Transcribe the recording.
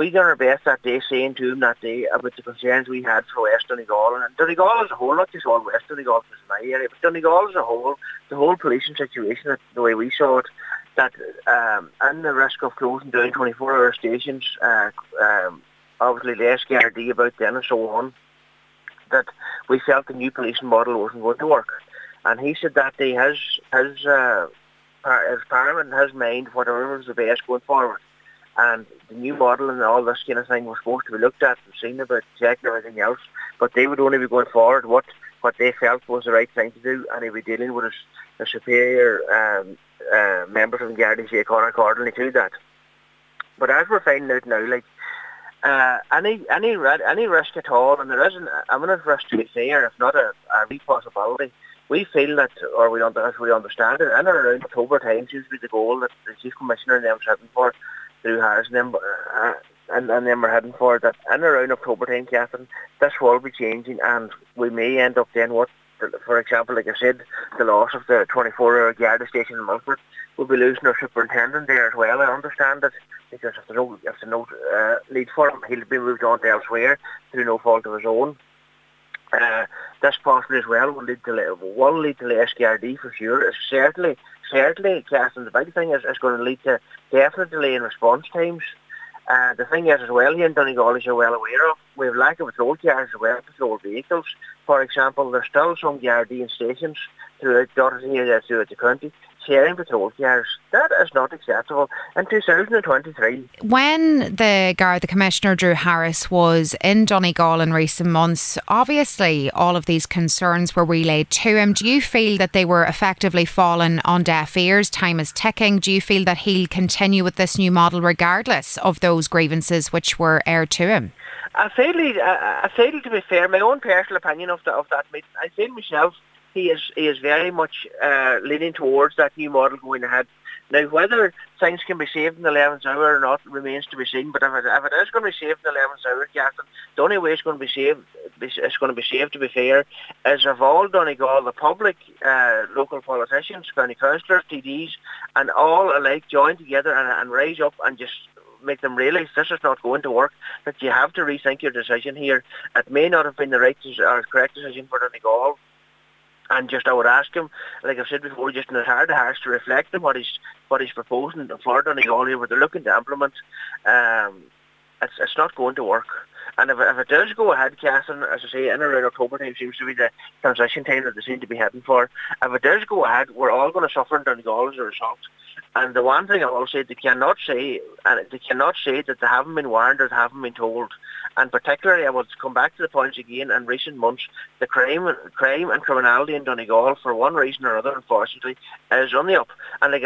we done our best that day saying to him that day about the concerns we had for West Donegal and Donegal as a whole, not just all West Donegal, because my area, but Donegal as a whole, the whole policing situation, the way we saw it, that um, and the risk of closing down 24-hour stations, uh, um, obviously the SKRD about then and so on, that we felt the new policing model wasn't going to work. And he said that day his, his, uh, his parliament, his mind, whatever was the best going forward and the new model and all this kind of thing was supposed to be looked at and seen about, checked and everything else. But they would only be going forward what what they felt was the right thing to do, and he would be dealing with a, superior um, uh, members of the Gardaí accordingly to that. But as we're finding out now, like uh, any any any risk at all, and there isn't a minute risk to be fair, if not a, a real possibility. We feel that, or we, as we understand it, in or around October time seems to be the goal that the Chief Commissioner and them setting for Drew Harris and then, uh, and, and then we're heading for that in around October time, Catherine, this will be changing and we may end up then what, for example, like I said, the loss of the 24-hour Garda station in Milford, we'll be losing our superintendent there as well, I understand it, because if there's no, if there's no uh, lead for him, he'll be moved on to elsewhere through no fault of his own. Uh, this possibly as well will lead to will lead to the SKRD for sure. It's certainly certainly, Catherine, the big thing is, is going to lead to definite delay in response times. Uh, the thing is as well here in Donegal, as you're well aware of, we have lack of patrol cars as well, patrol vehicles. For example, there's still some Gardaí stations throughout, here, throughout the country sharing patrol cars. That is not acceptable. In 2023. When the Garda Commissioner Drew Harris was in Donegal in recent months, obviously all of these concerns were relayed to him. Do you feel that they were effectively fallen on deaf ears? Time is ticking. Do you feel that he'll continue with this new model regardless of those grievances which were aired to him? I feel, I, I feel to be fair, my own personal opinion of, the, of that meeting, I feel myself he is he is very much uh, leaning towards that new model going ahead. Now, whether things can be saved in the 11th hour or not remains to be seen. But if it, if it is going to be saved in the 11th hour, Captain, the only way it's going to be saved, it's going to be saved, to be fair, is if all Donegal, the public, uh, local politicians, county councillors, TDs, and all alike join together and, and rise up and just make them realise this is not going to work, that you have to rethink your decision here. It may not have been the right or correct decision for Donegal, and just I would ask him, like I've said before, just in his of hearts to reflect on what he's what he's proposing for Donegal here, what they're looking to implement. Um, it's it's not going to work. And if, if it does go ahead, Catherine, as I say, in around October time seems to be the transition time that they seem to be heading for. If it does go ahead, we're all going to suffer in Donegal as a result. And the one thing I will say, they cannot say, and they cannot say that they haven't been warned or they haven't been told. And particularly, I will come back to the point again. In recent months, the crime, crime and criminality in Donegal, for one reason or other, unfortunately, is on the up. And like